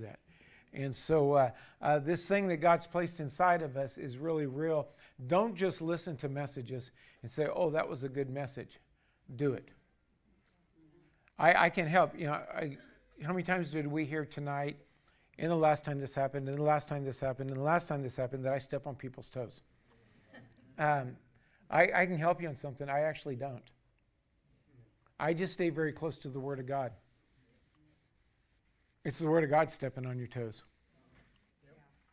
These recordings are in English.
that. And so, uh, uh, this thing that God's placed inside of us is really real. Don't just listen to messages and say, oh, that was a good message. Do it. I, I can help. You know, I, how many times did we hear tonight, and the last time this happened, and the last time this happened, and the last time this happened, that I step on people's toes? Um, I, I can help you on something. I actually don't. I just stay very close to the Word of God. It's the Word of God stepping on your toes.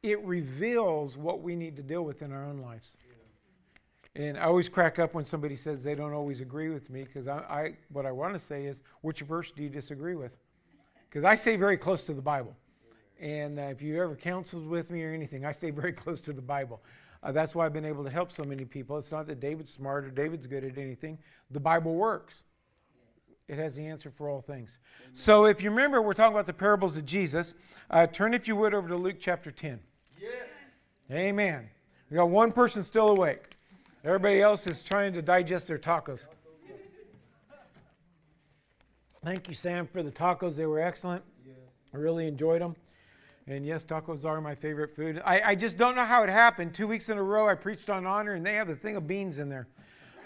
It reveals what we need to deal with in our own lives. And I always crack up when somebody says they don't always agree with me because I, I, what I want to say is, which verse do you disagree with? Because I stay very close to the Bible. And uh, if you ever counseled with me or anything, I stay very close to the Bible. Uh, that's why I've been able to help so many people. It's not that David's smart or David's good at anything. The Bible works. It has the answer for all things. Amen. So, if you remember, we're talking about the parables of Jesus. Uh, turn, if you would, over to Luke chapter 10. Yes. Amen. We got one person still awake. Everybody else is trying to digest their tacos. Thank you, Sam, for the tacos. They were excellent. Yes. I really enjoyed them. And yes, tacos are my favorite food. I, I, just don't know how it happened. Two weeks in a row, I preached on honor, and they have the thing of beans in there.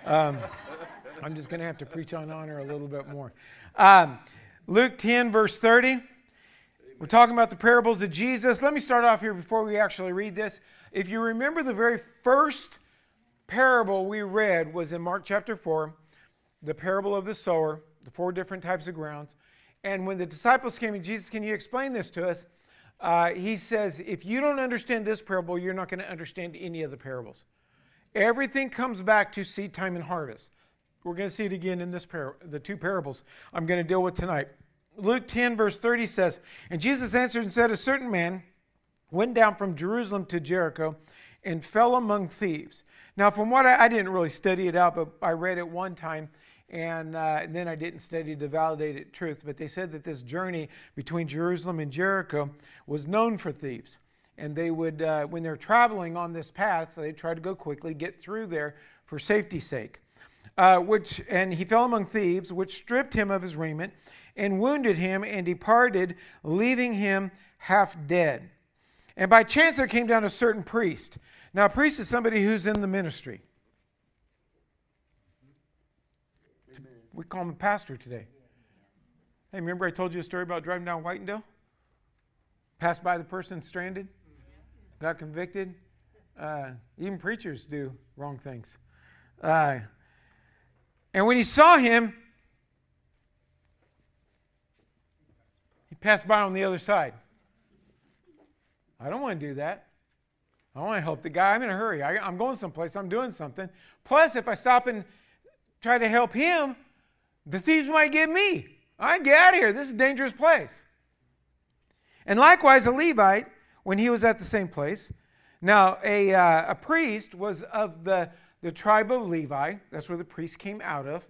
Um, I'm just going to have to preach on honor a little bit more. Um, Luke 10, verse 30. We're talking about the parables of Jesus. Let me start off here before we actually read this. If you remember, the very first parable we read was in Mark chapter 4, the parable of the sower, the four different types of grounds. And when the disciples came to Jesus, can you explain this to us? Uh, he says, if you don't understand this parable, you're not going to understand any of the parables. Everything comes back to seed time and harvest. We're going to see it again in this par- the two parables I'm going to deal with tonight. Luke 10, verse 30 says, And Jesus answered and said, A certain man went down from Jerusalem to Jericho and fell among thieves. Now, from what I, I didn't really study it out, but I read it one time, and, uh, and then I didn't study to validate it truth. But they said that this journey between Jerusalem and Jericho was known for thieves. And they would, uh, when they're traveling on this path, they try to go quickly, get through there for safety's sake. Uh, which and he fell among thieves, which stripped him of his raiment and wounded him and departed, leaving him half dead. And by chance there came down a certain priest now, a priest is somebody who's in the ministry. Amen. We call him a pastor today. Hey, remember I told you a story about driving down Whitendale? Passed by the person stranded, got convicted. Uh, even preachers do wrong things. Uh, and when he saw him, he passed by on the other side. I don't want to do that. I want to help the guy. I'm in a hurry. I, am going someplace. I'm doing something. Plus, if I stop and try to help him, the thieves might get me. I get out of here. This is a dangerous place. And likewise, a Levite, when he was at the same place. Now, a, uh, a priest was of the, the tribe of Levi. That's where the priest came out of.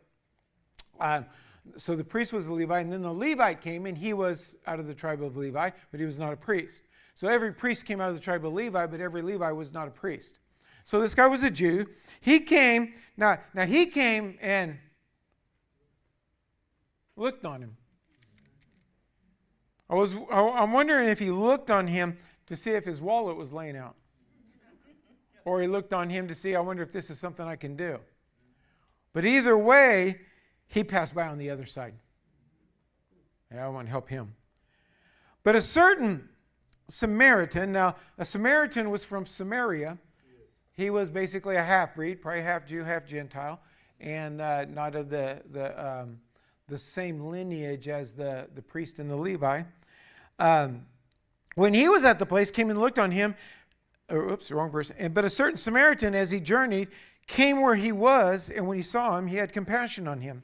Uh, so the priest was a Levite, and then the Levite came, and he was out of the tribe of Levi, but he was not a priest. So every priest came out of the tribe of Levi, but every Levi was not a priest. So this guy was a Jew. He came, now, now he came and looked on him. I was I'm wondering if he looked on him to see if his wallet was laying out. Or he looked on him to see, I wonder if this is something I can do. But either way, he passed by on the other side. And I want to help him. But a certain Samaritan. Now, a Samaritan was from Samaria. He was basically a half breed, probably half Jew, half Gentile, and uh, not of the, the, um, the same lineage as the, the priest and the Levi. Um, when he was at the place, came and looked on him. Or, oops, wrong verse. And, but a certain Samaritan, as he journeyed, came where he was, and when he saw him, he had compassion on him,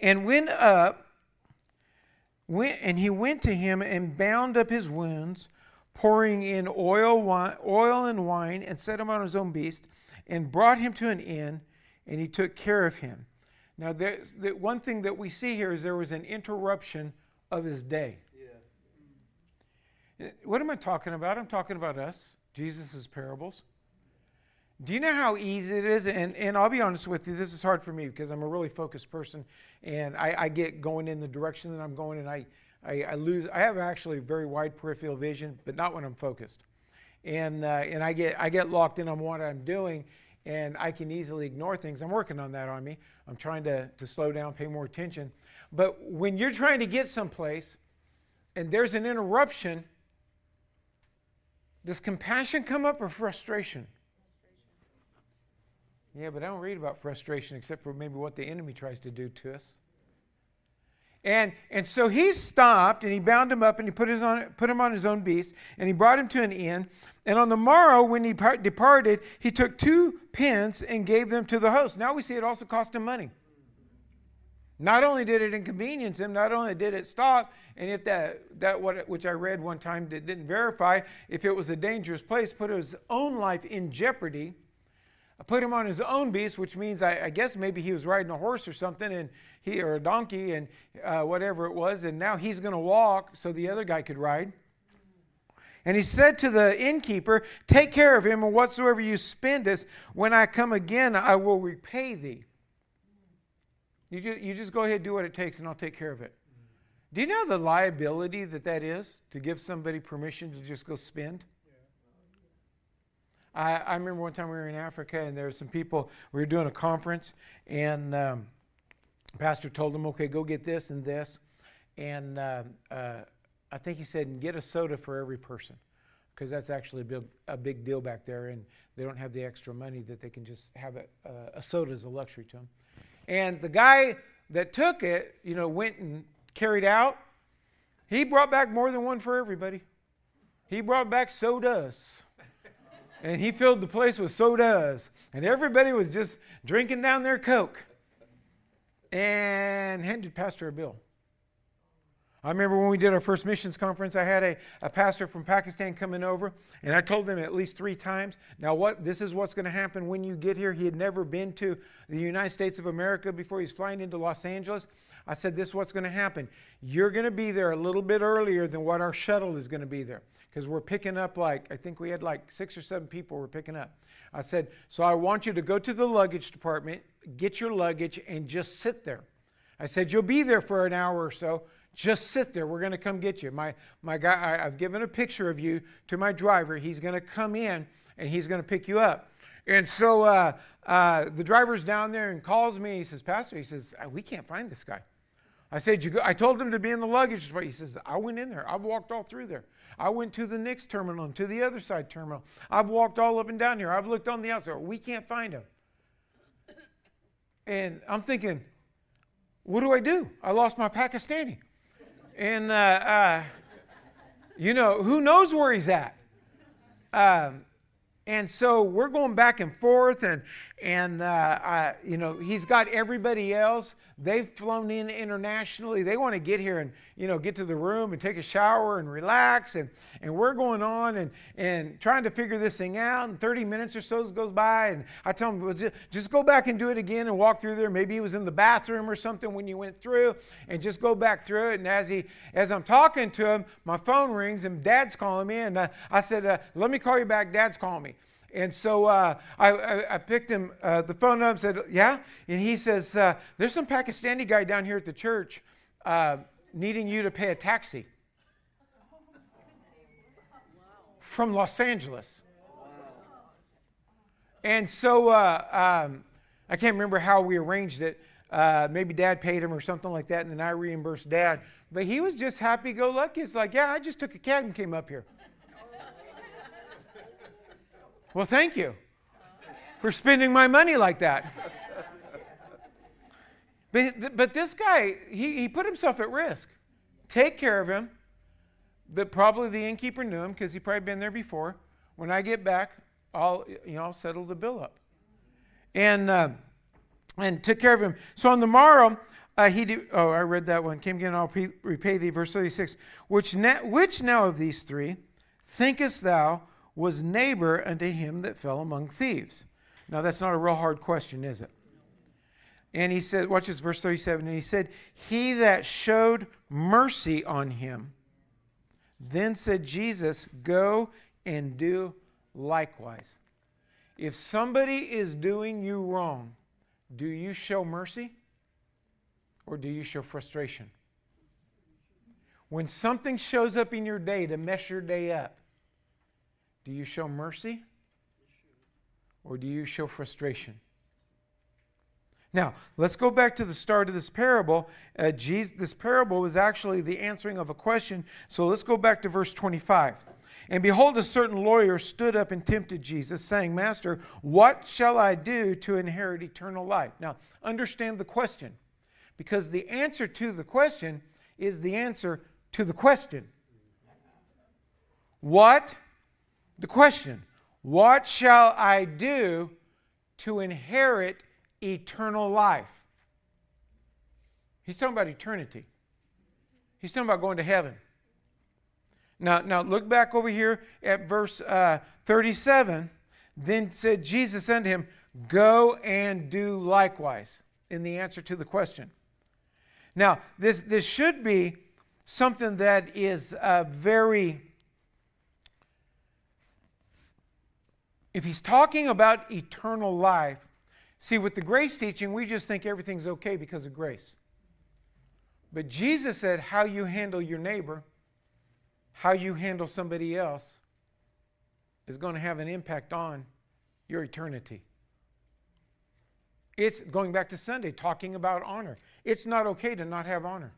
and went up. Went, and he went to him and bound up his wounds pouring in oil, wine, oil and wine, and set him on his own beast, and brought him to an inn, and he took care of him. Now, there's, the one thing that we see here is there was an interruption of his day. Yeah. What am I talking about? I'm talking about us, Jesus' parables. Do you know how easy it is? And, and I'll be honest with you, this is hard for me because I'm a really focused person and I, I get going in the direction that I'm going and I, I, I lose. I have actually very wide peripheral vision, but not when I'm focused. And uh, and I get I get locked in on what I'm doing, and I can easily ignore things. I'm working on that on me. I'm trying to to slow down, pay more attention. But when you're trying to get someplace, and there's an interruption, does compassion come up or frustration? Yeah, but I don't read about frustration except for maybe what the enemy tries to do to us. And, and so he stopped and he bound him up and he put, his on, put him on his own beast and he brought him to an inn. And on the morrow, when he departed, he took two pence and gave them to the host. Now we see it also cost him money. Not only did it inconvenience him, not only did it stop, and if that, that what, which I read one time didn't verify, if it was a dangerous place, put his own life in jeopardy I put him on his own beast, which means I, I, guess maybe he was riding a horse or something, and he or a donkey, and uh, whatever it was, and now he's going to walk so the other guy could ride. And he said to the innkeeper, Take care of him, and whatsoever you spendest, when I come again, I will repay thee. You just, you just go ahead and do what it takes, and I'll take care of it. Do you know the liability that that is to give somebody permission to just go spend? I, I remember one time we were in Africa and there were some people, we were doing a conference, and um, pastor told them, okay, go get this and this. And uh, uh, I think he said, get a soda for every person because that's actually a big, a big deal back there, and they don't have the extra money that they can just have a, a soda as a luxury to them. And the guy that took it, you know, went and carried out. He brought back more than one for everybody. He brought back sodas and he filled the place with sodas, and everybody was just drinking down their Coke and handed Pastor a bill. I remember when we did our first missions conference, I had a, a pastor from Pakistan coming over, and I told him at least three times, now what this is what's going to happen when you get here. He had never been to the United States of America before he's flying into Los Angeles. I said, This is what's going to happen. You're going to be there a little bit earlier than what our shuttle is going to be there because we're picking up like, I think we had like six or seven people we're picking up. I said, So I want you to go to the luggage department, get your luggage, and just sit there. I said, You'll be there for an hour or so. Just sit there. We're going to come get you. My, my guy, I, I've given a picture of you to my driver. He's going to come in and he's going to pick you up. And so uh, uh, the driver's down there and calls me. He says, Pastor, he says, we can't find this guy. I said, you go? I told him to be in the luggage. He says, I went in there. I've walked all through there. I went to the next terminal and to the other side terminal. I've walked all up and down here. I've looked on the outside. We can't find him. And I'm thinking, what do I do? I lost my Pakistani. And, uh, uh, you know, who knows where he's at? Um, and so we're going back and forth, and, and uh, you know he's got everybody else. They've flown in internationally. They want to get here and you know get to the room and take a shower and relax and, and we're going on and, and trying to figure this thing out. And 30 minutes or so goes by and i tell him well, just, just go back and do it again and walk through there. Maybe he was in the bathroom or something when you went through and just go back through it. And as he as i'm talking to him my phone rings and dad's calling me and uh, i said uh, let me call you back. Dad's calling me and so uh, I, I, I, picked him uh, the phone up said, Yeah. And he says, uh, There's some Pakistani guy down here at the church uh, needing you to pay a taxi from Los Angeles. And so uh, um, I can't remember how we arranged it. Uh, maybe dad paid him or something like that, and then I reimbursed dad. But he was just happy go lucky. It's like, Yeah, I just took a cab and came up here. Well, thank you for spending my money like that. But, but this guy, he, he put himself at risk. Take care of him. But probably the innkeeper knew him because he'd probably been there before. When I get back, I'll, you know, I'll settle the bill up. And, uh, and took care of him. So on the morrow, uh, he did, oh, I read that one. Came again, I'll repay thee. Verse 36. Which, which now of these three thinkest thou was neighbor unto him that fell among thieves? Now, that's not a real hard question, is it? And he said, watch this, verse 37. And he said, He that showed mercy on him. Then said Jesus, Go and do likewise. If somebody is doing you wrong, do you show mercy or do you show frustration? When something shows up in your day to mess your day up, do you show mercy or do you show frustration? Now, let's go back to the start of this parable. Uh, Jesus, this parable was actually the answering of a question. So let's go back to verse 25. And behold, a certain lawyer stood up and tempted Jesus, saying, Master, what shall I do to inherit eternal life? Now, understand the question, because the answer to the question is the answer to the question. What? The question. What shall I do to inherit eternal life? He's talking about eternity. He's talking about going to heaven. Now, now look back over here at verse uh, 37. Then said Jesus unto him, Go and do likewise, in the answer to the question. Now, this, this should be something that is uh, very, if he's talking about eternal life, see, with the grace teaching, we just think everything's okay because of grace. But Jesus said, How you handle your neighbor how you handle somebody else is going to have an impact on your eternity. It's going back to Sunday, talking about honor. It's not okay to not have honor.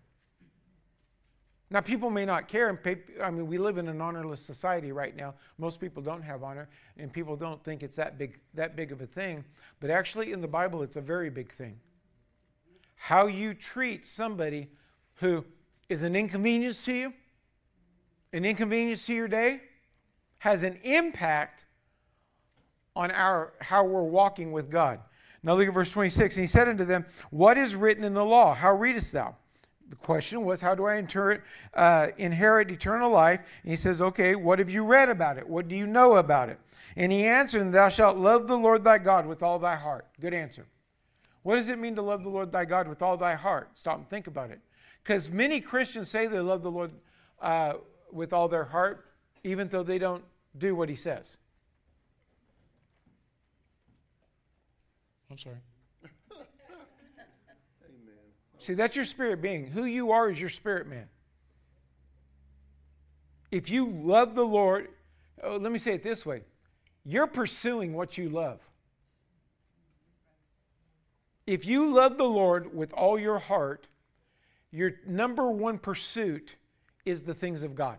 Now, people may not care. I mean, we live in an honorless society right now. Most people don't have honor, and people don't think it's that big, that big of a thing. But actually, in the Bible, it's a very big thing. How you treat somebody who is an inconvenience to you, an inconvenience to your day has an impact on our how we're walking with God. Now look at verse 26. And he said unto them, What is written in the law? How readest thou? The question was, How do I inter- uh, inherit eternal life? And he says, Okay, what have you read about it? What do you know about it? And he answered, Thou shalt love the Lord thy God with all thy heart. Good answer. What does it mean to love the Lord thy God with all thy heart? Stop and think about it. Because many Christians say they love the Lord uh, with all their heart, even though they don't do what he says. I'm sorry. See, that's your spirit being. Who you are is your spirit man. If you love the Lord, oh, let me say it this way you're pursuing what you love. If you love the Lord with all your heart, your number one pursuit is the things of God.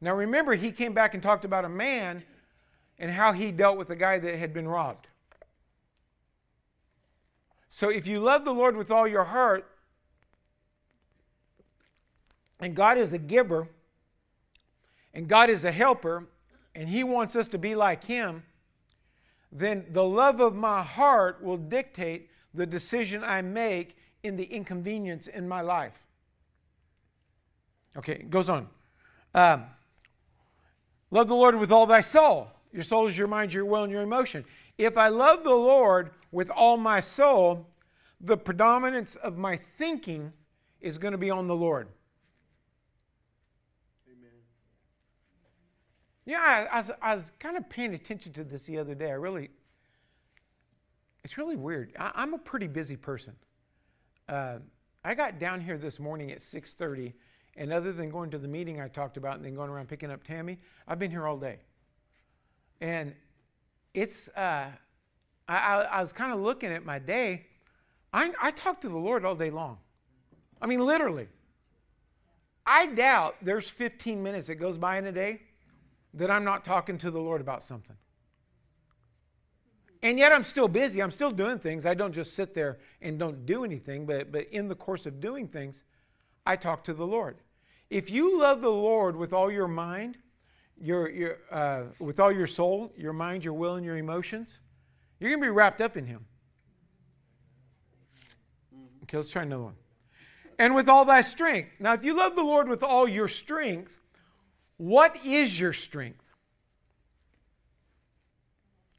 Now remember, he came back and talked about a man and how he dealt with a guy that had been robbed. So if you love the Lord with all your heart, and God is a giver, and God is a helper, and He wants us to be like Him, then the love of my heart will dictate the decision I make in the inconvenience in my life. Okay, it goes on. Um, love the Lord with all thy soul. Your soul is your mind, your will, and your emotion. If I love the Lord with all my soul, the predominance of my thinking is going to be on the Lord. Amen. Yeah, I, I, was, I was kind of paying attention to this the other day. I really, it's really weird. I, am a pretty busy person. Uh, I got down here this morning at 6:30 and other than going to the meeting I talked about and then going around picking up Tammy, I've been here all day. And it's, uh, I, I, was kind of looking at my day. I, I talk to the Lord all day long. I mean, literally. I doubt there's 15 minutes that goes by in a day that I'm not talking to the Lord about something. And yet I'm still busy. I'm still doing things. I don't just sit there and don't do anything, but, but in the course of doing things, I talk to the Lord. If you love the Lord with all your mind, your, your, uh, with all your soul, your mind, your will, and your emotions, you're going to be wrapped up in Him. Okay, let's try another one. And with all thy strength. Now, if you love the Lord with all your strength, what is your strength?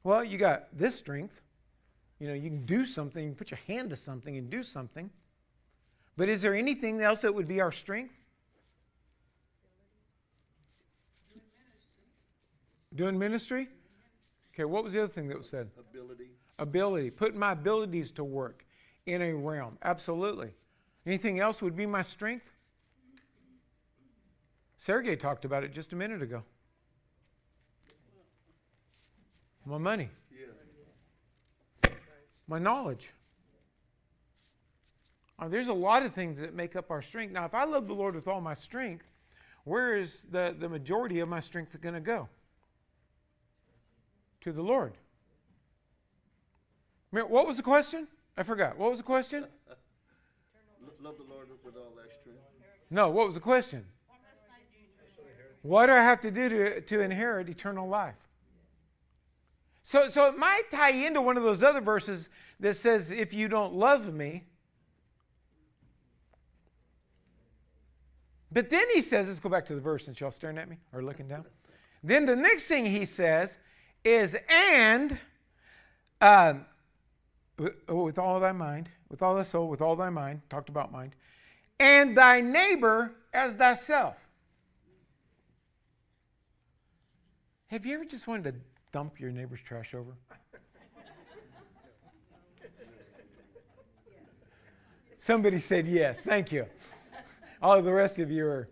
Well, you got this strength. You know, you can do something, you can put your hand to something and do something. But is there anything else that would be our strength? Doing ministry? Okay, what was the other thing that was said? Ability. Ability. Putting my abilities to work in a realm. Absolutely. Anything else would be my strength? Sergey talked about it just a minute ago. My money. Yeah. My knowledge. Uh, there's a lot of things that make up our strength. Now, if I love the Lord with all my strength, where is the, the majority of my strength going to go? To the Lord. What was the question? I forgot. What was the question? Love the Lord with all that strength. No, what was the question? What do I have to do to, to inherit eternal life? So, so it might tie into one of those other verses that says, If you don't love me. But then he says, Let's go back to the verse since y'all staring at me or looking down. Then the next thing he says is, And uh, with all thy mind, with all thy soul, with all thy mind, talked about mind, and thy neighbor as thyself. Have you ever just wanted to dump your neighbor's trash over? Somebody said yes. Thank you. All the rest of you are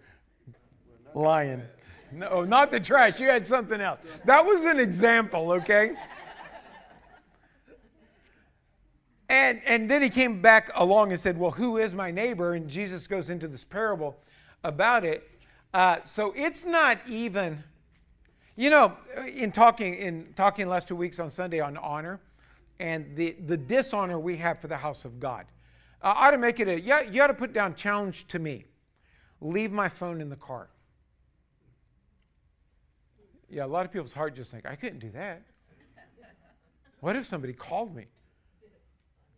lying. No, not the trash. You had something else. That was an example, okay? And, and then he came back along and said, Well, who is my neighbor? And Jesus goes into this parable about it. Uh, so it's not even, you know, in talking in talking last two weeks on Sunday on honor and the, the dishonor we have for the house of God. Uh, I ought to make it a, you, you ought to put down challenge to me. Leave my phone in the car. Yeah, a lot of people's heart just think, I couldn't do that. What if somebody called me?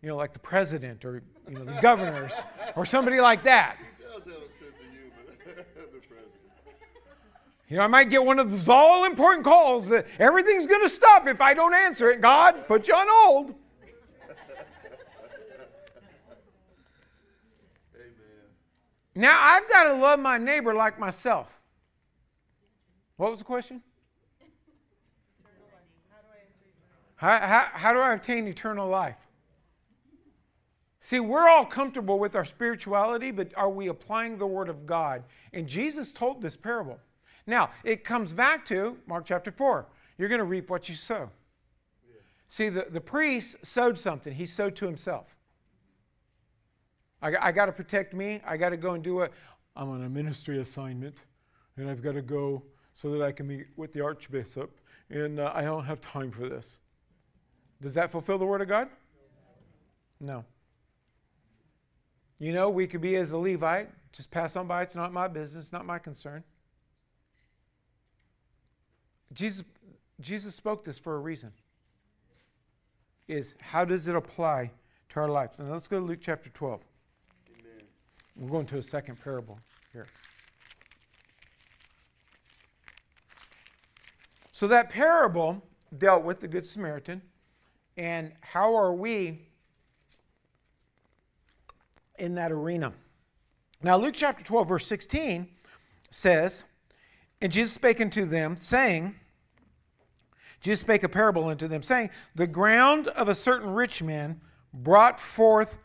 you know, like the president or you know the governors or somebody like that. You know, I might get one of those all important calls that everything's going to stop if I don't answer it. God, put you on hold. Now, I've got to love my neighbor like myself. What was the question? How, how, how do I obtain eternal life? See, we're all comfortable with our spirituality, but are we applying the Word of God? And Jesus told this parable. Now, it comes back to Mark chapter 4. You're going to reap what you sow. Yeah. See, the, the priest sowed something, he sowed to himself. I, I got to protect me. I got to go and do it. I'm on a ministry assignment, and I've got to go so that I can meet with the archbishop, and uh, I don't have time for this. Does that fulfill the Word of God? No. You know, we could be as a Levite, just pass on by, it's not my business, not my concern. Jesus, Jesus spoke this for a reason. Is how does it apply to our lives? And let's go to Luke chapter 12. Amen. We're going to a second parable here. So that parable dealt with the Good Samaritan, and how are we in that arena. Now, Luke chapter 12, verse 16 says, And Jesus spake unto them, saying, Jesus spake a parable unto them, saying, The ground of a certain rich man brought forth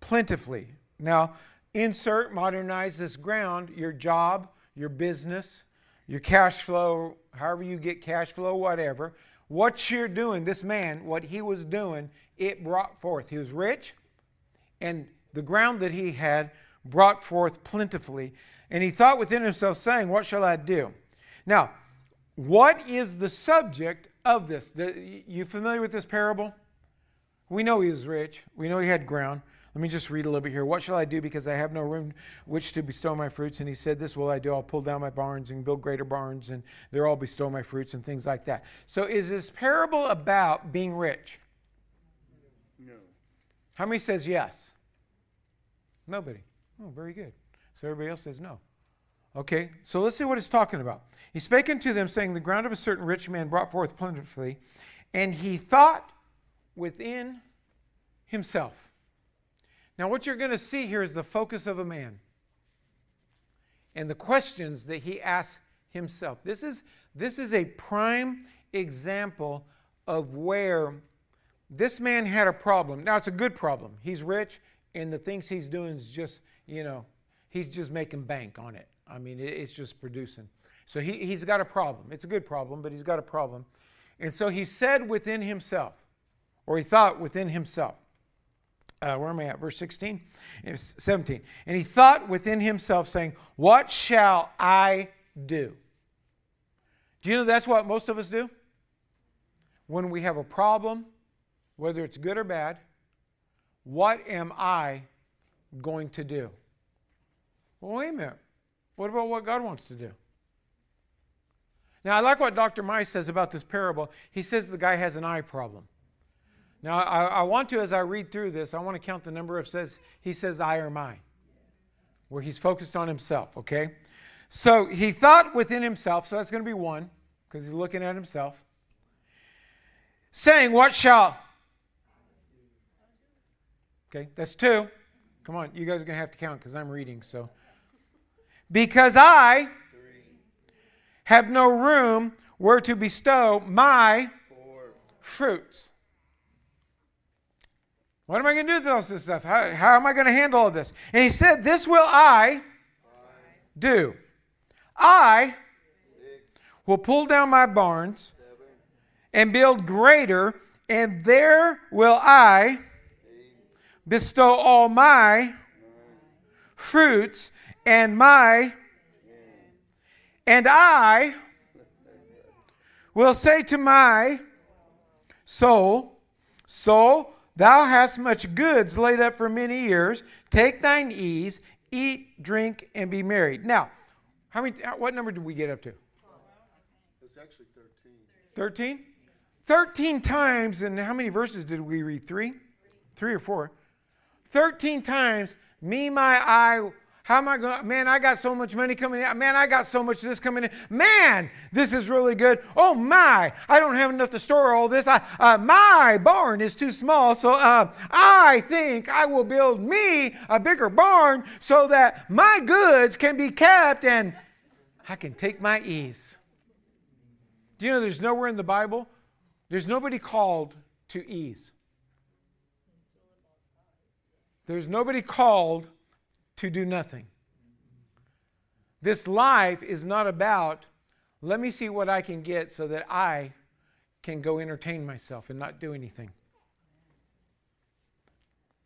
plentifully. Now, insert, modernize this ground, your job, your business, your cash flow, however you get cash flow, whatever. What you're doing, this man, what he was doing, it brought forth. He was rich, and the ground that he had brought forth plentifully. And he thought within himself, saying, What shall I do? Now, what is the subject of this? You familiar with this parable? We know he was rich. We know he had ground. Let me just read a little bit here. What shall I do because I have no room which to bestow my fruits? And he said, This will I do. I'll pull down my barns and build greater barns, and there I'll bestow my fruits and things like that. So, is this parable about being rich? No. How many says yes? Nobody. Oh, very good. So everybody else says no. Okay, so let's see what it's talking about. He spake unto them, saying, The ground of a certain rich man brought forth plentifully, and he thought within himself. Now, what you're going to see here is the focus of a man and the questions that he asks himself. This is, this is a prime example of where this man had a problem. Now, it's a good problem. He's rich, and the things he's doing is just, you know, he's just making bank on it. I mean, it's just producing. So he, he's got a problem. It's a good problem, but he's got a problem. And so he said within himself, or he thought within himself, uh, where am I at? Verse 16? 17. And he thought within himself, saying, What shall I do? Do you know that's what most of us do? When we have a problem, whether it's good or bad, what am I going to do? Well, wait a minute. What about what God wants to do? Now, I like what Dr. Mice says about this parable. He says the guy has an eye problem. Now, I, I, want to, as I read through this, I want to count the number of says he says I or mine, where he's focused on himself, okay? So he thought within himself, so that's going to be one, because he's looking at himself, saying, What shall. Okay, that's two. Come on, you guys are going to have to count because I'm reading, so. Because I have no room where to bestow my fruits. What am I going to do with all this stuff? How, how am I going to handle all this? And he said, This will I do. I will pull down my barns and build greater, and there will I bestow all my fruits and my and I will say to my soul, Soul, thou hast much goods laid up for many years. Take thine ease, eat, drink, and be merry. Now, how many? What number did we get up to? It's actually 13. 13? 13 times, and how many verses did we read? Three? Three or four? 13 times, me, my eye, how am I going? Man, I got so much money coming in. Man, I got so much this coming in. Man, this is really good. Oh my, I don't have enough to store all this. I, uh, my barn is too small, so uh, I think I will build me a bigger barn so that my goods can be kept and I can take my ease. Do you know there's nowhere in the Bible, there's nobody called to ease. There's nobody called to do nothing. This life is not about, let me see what I can get so that I can go entertain myself and not do anything.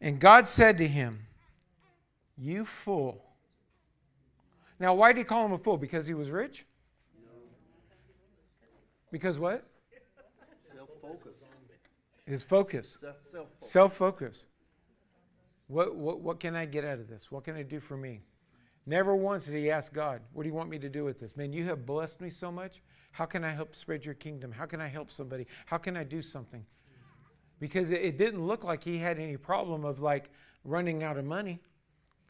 And God said to him, You fool. Now, why did he call him a fool? Because he was rich? Because what? Self focus. His focus. Self focus. What, what, what can I get out of this? What can I do for me? Never once did he ask God, What do you want me to do with this? Man, you have blessed me so much. How can I help spread your kingdom? How can I help somebody? How can I do something? Because it, it didn't look like he had any problem of like running out of money.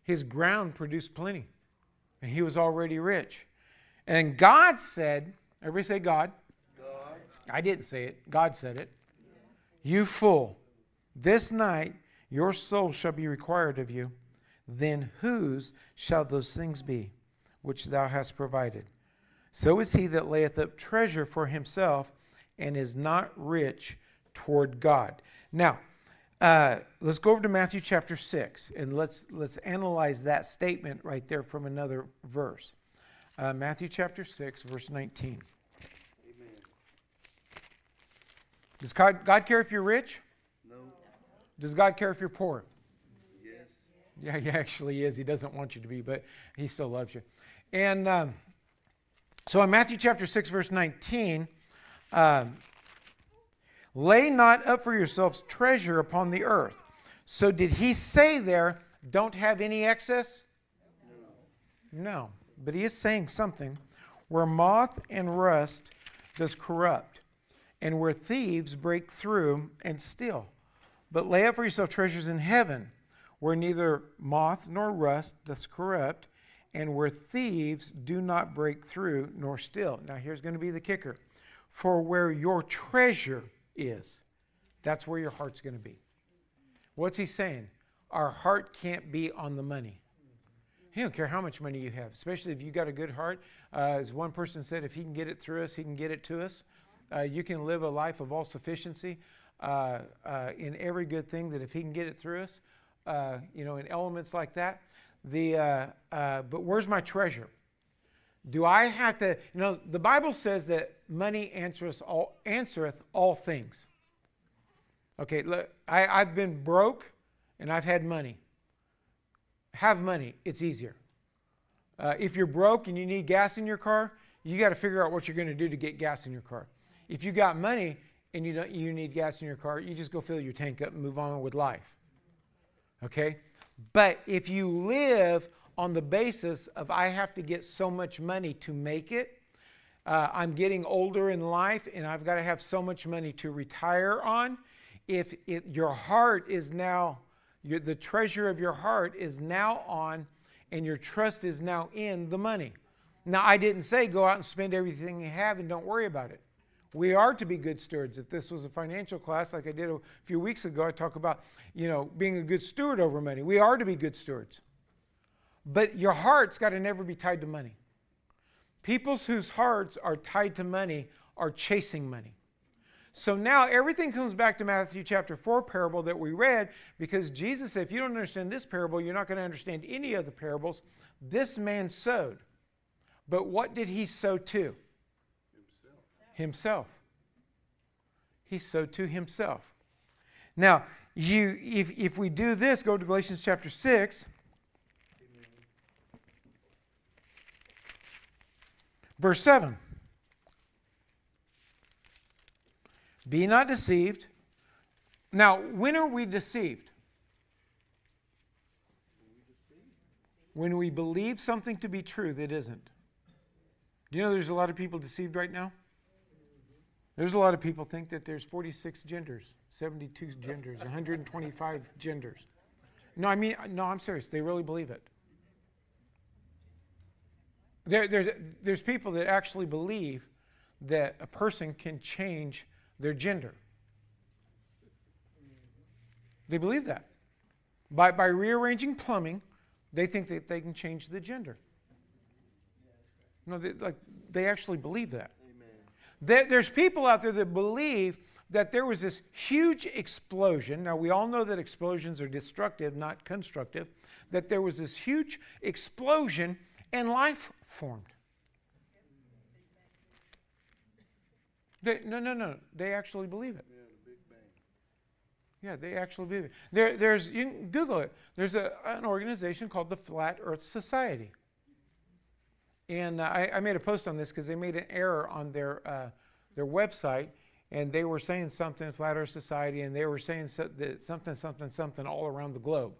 His ground produced plenty, and he was already rich. And God said, Everybody say God. God. I didn't say it. God said it. You fool. This night your soul shall be required of you. Then whose shall those things be which thou hast provided? So is he that layeth up treasure for himself and is not rich toward God. Now, uh, let's go over to Matthew chapter 6 and let's, let's analyze that statement right there from another verse. Uh, Matthew chapter 6, verse 19. Amen. Does God, God care if you're rich? Does God care if you're poor? Yes. Yeah, he actually is. He doesn't want you to be, but he still loves you. And um, so in Matthew chapter 6, verse 19, um, lay not up for yourselves treasure upon the earth. So did he say there, don't have any excess? No. no. But he is saying something where moth and rust does corrupt, and where thieves break through and steal. But lay up for yourself treasures in heaven, where neither moth nor rust doth corrupt, and where thieves do not break through nor steal. Now, here's going to be the kicker. For where your treasure is, that's where your heart's going to be. What's he saying? Our heart can't be on the money. He don't care how much money you have, especially if you got a good heart. Uh, as one person said, if he can get it through us, he can get it to us. Uh, you can live a life of all sufficiency uh, uh, in every good thing that if He can get it through us, uh, you know, in elements like that. The uh, uh, but where's my treasure? Do I have to, you know, the Bible says that money answereth all, answereth all things. Okay, look, I, I've been broke and I've had money. Have money, it's easier. Uh, if you're broke and you need gas in your car, you got to figure out what you're going to do to get gas in your car. If you got money and you don't, you need gas in your car, you just go fill your tank up and move on with life. Okay? But if you live on the basis of I have to get so much money to make it, uh, I'm getting older in life and I've got to have so much money to retire on. If it, your heart is now, your, the treasure of your heart is now on, and your trust is now in the money. Now, I didn't say go out and spend everything you have and don't worry about it. We are to be good stewards. If this was a financial class, like I did a few weeks ago, I talk about, you know, being a good steward over money. We are to be good stewards. But your heart's got to never be tied to money. People's whose hearts are tied to money are chasing money. So now everything comes back to Matthew chapter 4 parable that we read because Jesus said, if you don't understand this parable, you're not going to understand any of the parables. This man sowed. But what did he sow to? Himself. He sowed to himself. Now, you, if, if we do this, go to Galatians chapter 6. Verse 7. Be not deceived. Now, when are we deceived? When we believe something to be true that isn't. Do you know there's a lot of people deceived right now? There's a lot of people think that there's 46 genders, 72 genders, 125 genders. No, I mean, no, I'm serious. They really believe it. There, there's, there's people that actually believe that a person can change their gender. They believe that. By, by rearranging plumbing, they think that they can change the gender. No, they, like, they actually believe that. There, there's people out there that believe that there was this huge explosion. Now, we all know that explosions are destructive, not constructive. That there was this huge explosion and life formed. They, no, no, no. They actually believe it. Yeah, the Big Bang. Yeah, they actually believe it. There, there's, you can Google it. There's a, an organization called the Flat Earth Society. And uh, I, I, made a post on this because they made an error on their, uh, their website. And they were saying something, Flat Earth Society, and they were saying so, something, something, something all around the globe.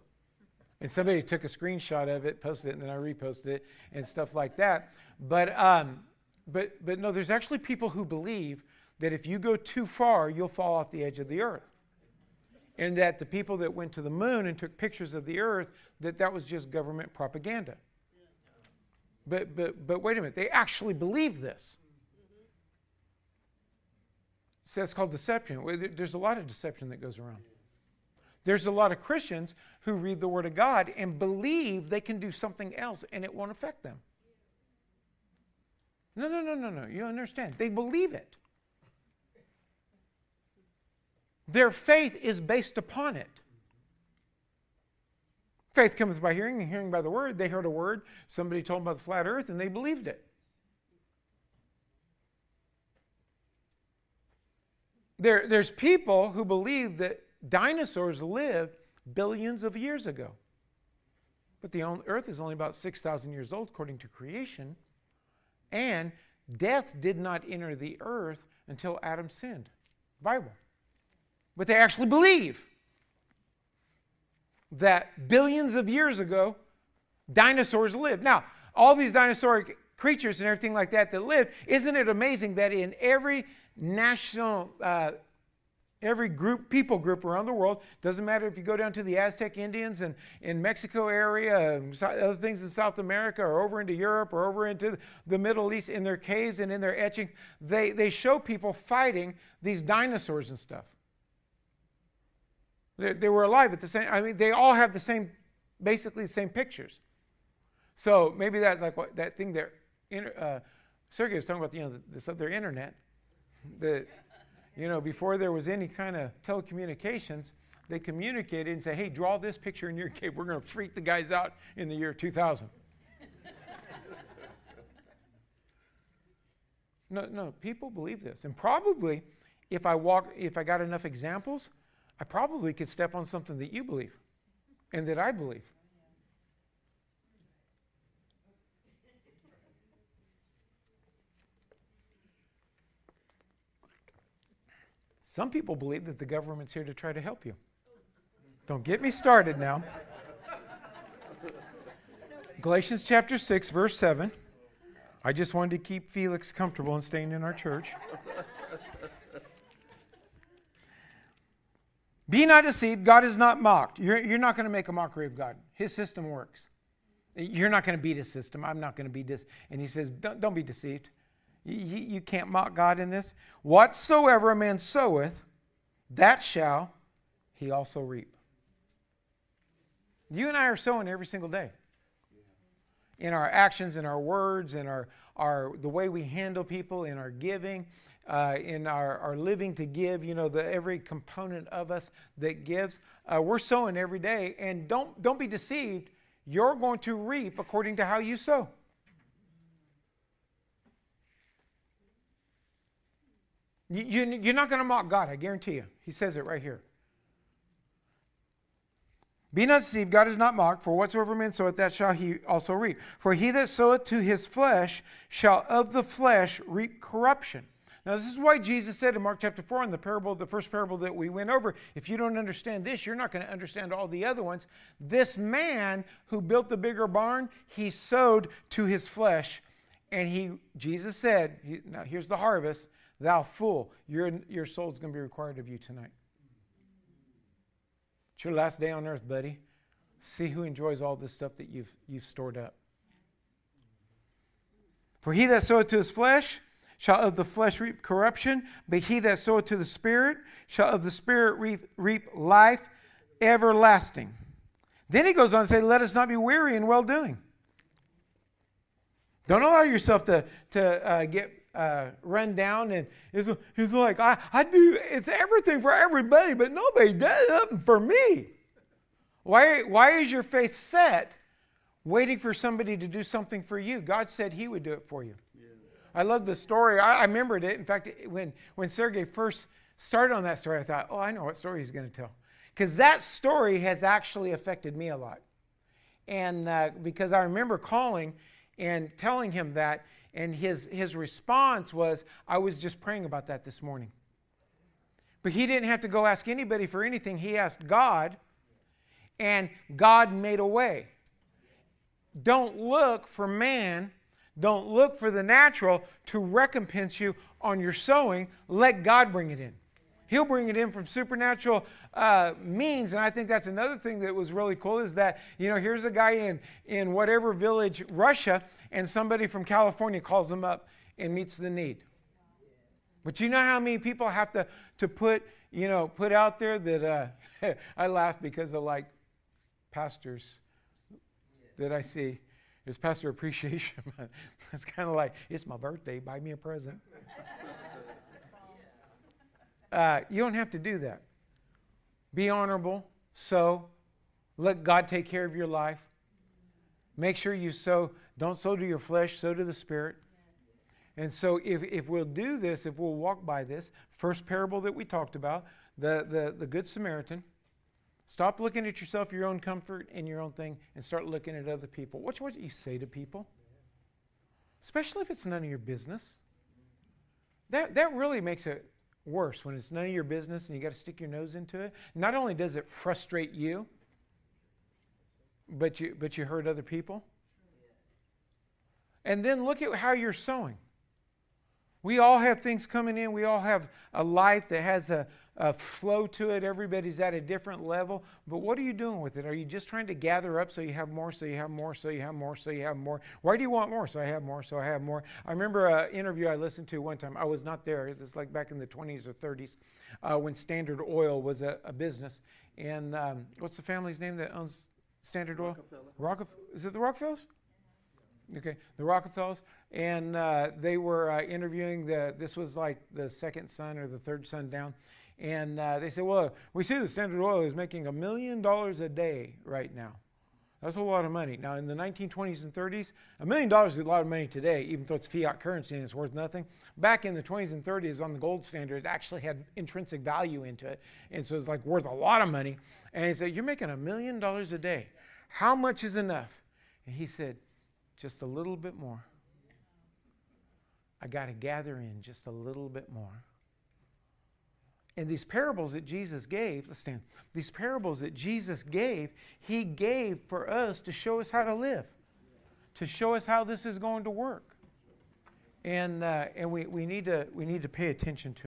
And somebody took a screenshot of it, posted it, and then I reposted it, and stuff like that. But, um, but, but no, there's actually people who believe that if you go too far, you'll fall off the edge of the earth. And that the people that went to the moon and took pictures of the earth, that that was just government propaganda. But, but, but wait a minute, they actually believe this. So that's called deception. There's a lot of deception that goes around. There's a lot of Christians who read the Word of God and believe they can do something else and it won't affect them. No, no, no, no, no. You understand. They believe it. Their faith is based upon it. Faith cometh by hearing, and hearing by the word. They heard a word, somebody told them about the flat earth, and they believed it. There, there's people who believe that dinosaurs lived billions of years ago. But the earth is only about 6,000 years old according to creation. And death did not enter the earth until Adam sinned. Bible but they actually believe that billions of years ago, dinosaurs lived. Now, all these dinosauric creatures and everything like that that lived, isn't it amazing that in every national, uh, every group, people group around the world, doesn't matter if you go down to the Aztec Indians and in Mexico area, other things in South America, or over into Europe, or over into the Middle East, in their caves and in their etching, they, they show people fighting these dinosaurs and stuff. They, they were alive at the same. I mean, they all have the same, basically the same pictures. So maybe that like what that thing there. Uh, Sergey was talking about you know this other internet. That you know before there was any kind of telecommunications, they communicated and say, "Hey, draw this picture in your cave. We're going to freak the guys out in the year 2000." No, no, people believe this. And probably if I walk if I got enough examples, I probably could step on something that you believe and that I believe. Some people believe that the government's here to try to help you. Don't get me started now. Galatians chapter 6, verse 7. I just wanted to keep Felix comfortable and staying in our church. Be not deceived, God is not mocked. You're, you're not going to make a mockery of God. His system works. You're not going to beat his system. I'm not going to beat this. And he says, Don't, don't be deceived. You, you can't mock God in this. Whatsoever a man soweth, that shall he also reap. You and I are sowing every single day. In our actions, in our words, in our, our the way we handle people, in our giving, uh, in our, our living to give, you know, the every component of us that gives. Uh, we're sowing every day. And don't, don't be deceived. You're going to reap according to how you sow. You, you, you're not going to mock God, I guarantee you. He says it right here. Be not deceived, God is not mocked, for whatsoever man soweth, that shall he also reap. For he that soweth to his flesh shall of the flesh reap corruption. Now, this is why Jesus said in Mark chapter 4 in the parable, the first parable that we went over, if you don't understand this, you're not going to understand all the other ones. This man who built the bigger barn, he sowed to his flesh. And he, Jesus said, he, now here's the harvest, thou fool, your, your soul's going to be required of you tonight. It's your last day on earth, buddy. See who enjoys all this stuff that you've, you've stored up. For he that soweth to his flesh shall of the flesh reap corruption, but he that soweth to the Spirit shall of the Spirit reap, reap life everlasting. Then he goes on to say, Let us not be weary in well doing. Don't allow yourself to, to uh, get uh, run down and it's, it's like, I, I do it's everything for everybody, but nobody does nothing for me. Why, why is your faith set waiting for somebody to do something for you? God said he would do it for you. I love the story. I, I remembered it. In fact, when, when Sergey first started on that story, I thought, oh, I know what story he's going to tell. Because that story has actually affected me a lot. And uh, because I remember calling and telling him that, and his, his response was, I was just praying about that this morning. But he didn't have to go ask anybody for anything. He asked God, and God made a way. Don't look for man don't look for the natural to recompense you on your sowing. Let God bring it in. He'll bring it in from supernatural uh, means. And I think that's another thing that was really cool is that, you know, here's a guy in, in whatever village, Russia, and somebody from California calls him up and meets the need. But you know how many people have to, to put, you know, put out there that uh, I laugh because of like pastors that I see it's Pastor Appreciation Month. it's kind of like, it's my birthday, buy me a present. uh, you don't have to do that. Be honorable, sow, let God take care of your life. Make sure you sow, don't sow to your flesh, sow to the Spirit. And so, if, if we'll do this, if we'll walk by this, first parable that we talked about, the, the, the Good Samaritan, Stop looking at yourself, your own comfort, and your own thing, and start looking at other people. Watch what you say to people, especially if it's none of your business. That, that really makes it worse when it's none of your business and you got to stick your nose into it. Not only does it frustrate you, but you, but you hurt other people. And then look at how you're sowing. We all have things coming in. We all have a life that has a, a flow to it. Everybody's at a different level. But what are you doing with it? Are you just trying to gather up so you have more, so you have more, so you have more, so you have more? Why do you want more? So I have more, so I have more. I remember an interview I listened to one time. I was not there. It was like back in the 20s or 30s uh, when Standard Oil was a, a business. And um, what's the family's name that owns Standard Oil? Rockefeller. Rockefeller. Is it the Rockefellers? Okay, the Rockefellers, and uh, they were uh, interviewing the. This was like the second son or the third son down, and uh, they said, "Well, we see the Standard Oil is making a million dollars a day right now." That's a lot of money. Now, in the 1920s and 30s, a million dollars is a lot of money today, even though it's fiat currency and it's worth nothing. Back in the 20s and 30s, on the gold standard, it actually had intrinsic value into it. And so it's like worth a lot of money. And he said, You're making a million dollars a day. How much is enough? And he said, Just a little bit more. I got to gather in just a little bit more. And these parables that Jesus gave, let's stand. These parables that Jesus gave, he gave for us to show us how to live, to show us how this is going to work. And, uh, and we, we, need to, we need to pay attention to